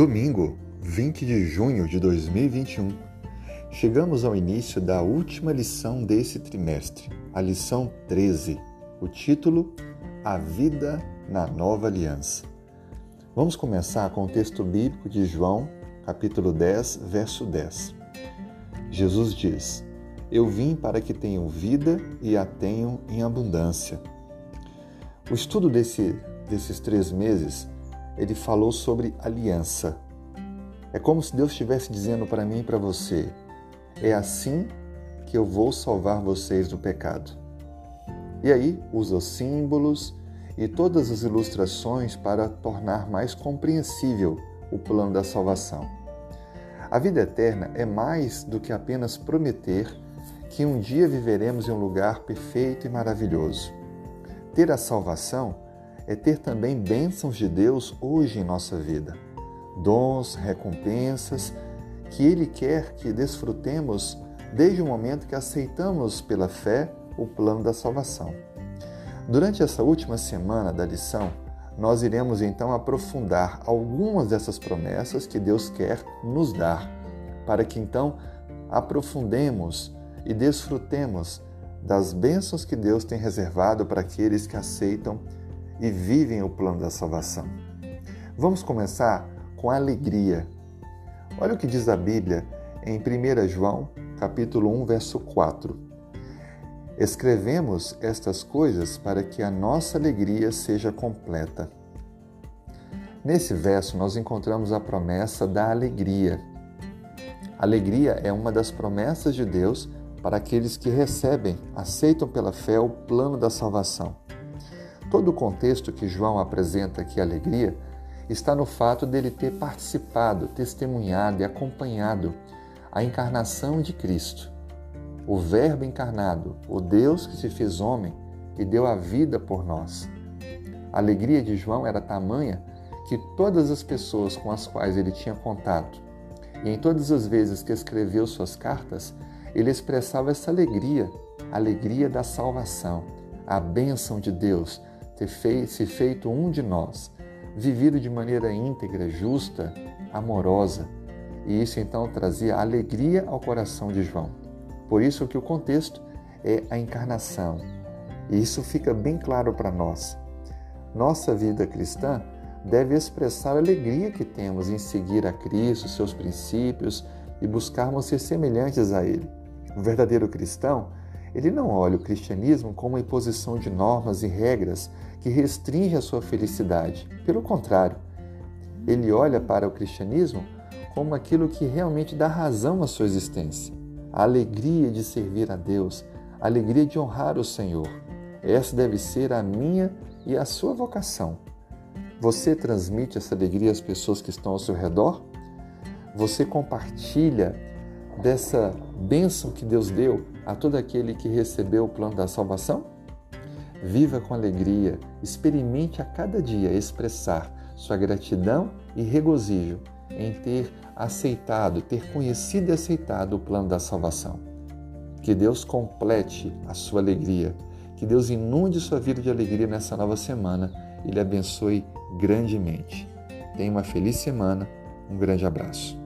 Domingo, 20 de junho de 2021. Chegamos ao início da última lição desse trimestre, a lição 13. O título: A Vida na Nova Aliança. Vamos começar com o texto bíblico de João, capítulo 10, verso 10. Jesus diz: Eu vim para que tenham vida e a tenham em abundância. O estudo desse, desses três meses ele falou sobre aliança. É como se Deus estivesse dizendo para mim e para você: é assim que eu vou salvar vocês do pecado. E aí usa os símbolos e todas as ilustrações para tornar mais compreensível o plano da salvação. A vida eterna é mais do que apenas prometer que um dia viveremos em um lugar perfeito e maravilhoso. Ter a salvação é ter também bênçãos de Deus hoje em nossa vida, dons, recompensas que Ele quer que desfrutemos desde o momento que aceitamos pela fé o plano da salvação. Durante essa última semana da lição, nós iremos então aprofundar algumas dessas promessas que Deus quer nos dar, para que então aprofundemos e desfrutemos das bênçãos que Deus tem reservado para aqueles que aceitam e vivem o plano da salvação. Vamos começar com alegria. Olha o que diz a Bíblia em 1 João, capítulo 1, verso 4. Escrevemos estas coisas para que a nossa alegria seja completa. Nesse verso nós encontramos a promessa da alegria. Alegria é uma das promessas de Deus para aqueles que recebem, aceitam pela fé o plano da salvação. Todo o contexto que João apresenta aqui, alegria, está no fato dele ter participado, testemunhado e acompanhado a encarnação de Cristo. O Verbo encarnado, o Deus que se fez homem e deu a vida por nós. A alegria de João era tamanha que todas as pessoas com as quais ele tinha contato, e em todas as vezes que escreveu suas cartas, ele expressava essa alegria, a alegria da salvação, a bênção de Deus ter feito, se feito um de nós, vivido de maneira íntegra, justa, amorosa. E isso então trazia alegria ao coração de João. Por isso que o contexto é a encarnação. E isso fica bem claro para nós. Nossa vida cristã deve expressar a alegria que temos em seguir a Cristo, seus princípios e buscarmos ser semelhantes a Ele. O verdadeiro cristão ele não olha o cristianismo como uma imposição de normas e regras que restringe a sua felicidade. Pelo contrário, ele olha para o cristianismo como aquilo que realmente dá razão à sua existência. A alegria de servir a Deus, a alegria de honrar o Senhor. Essa deve ser a minha e a sua vocação. Você transmite essa alegria às pessoas que estão ao seu redor? Você compartilha dessa bênção que Deus deu a todo aquele que recebeu o plano da salvação? Viva com alegria, experimente a cada dia expressar sua gratidão e regozijo em ter aceitado, ter conhecido e aceitado o plano da salvação. Que Deus complete a sua alegria, que Deus inunde sua vida de alegria nessa nova semana e lhe abençoe grandemente. Tenha uma feliz semana, um grande abraço.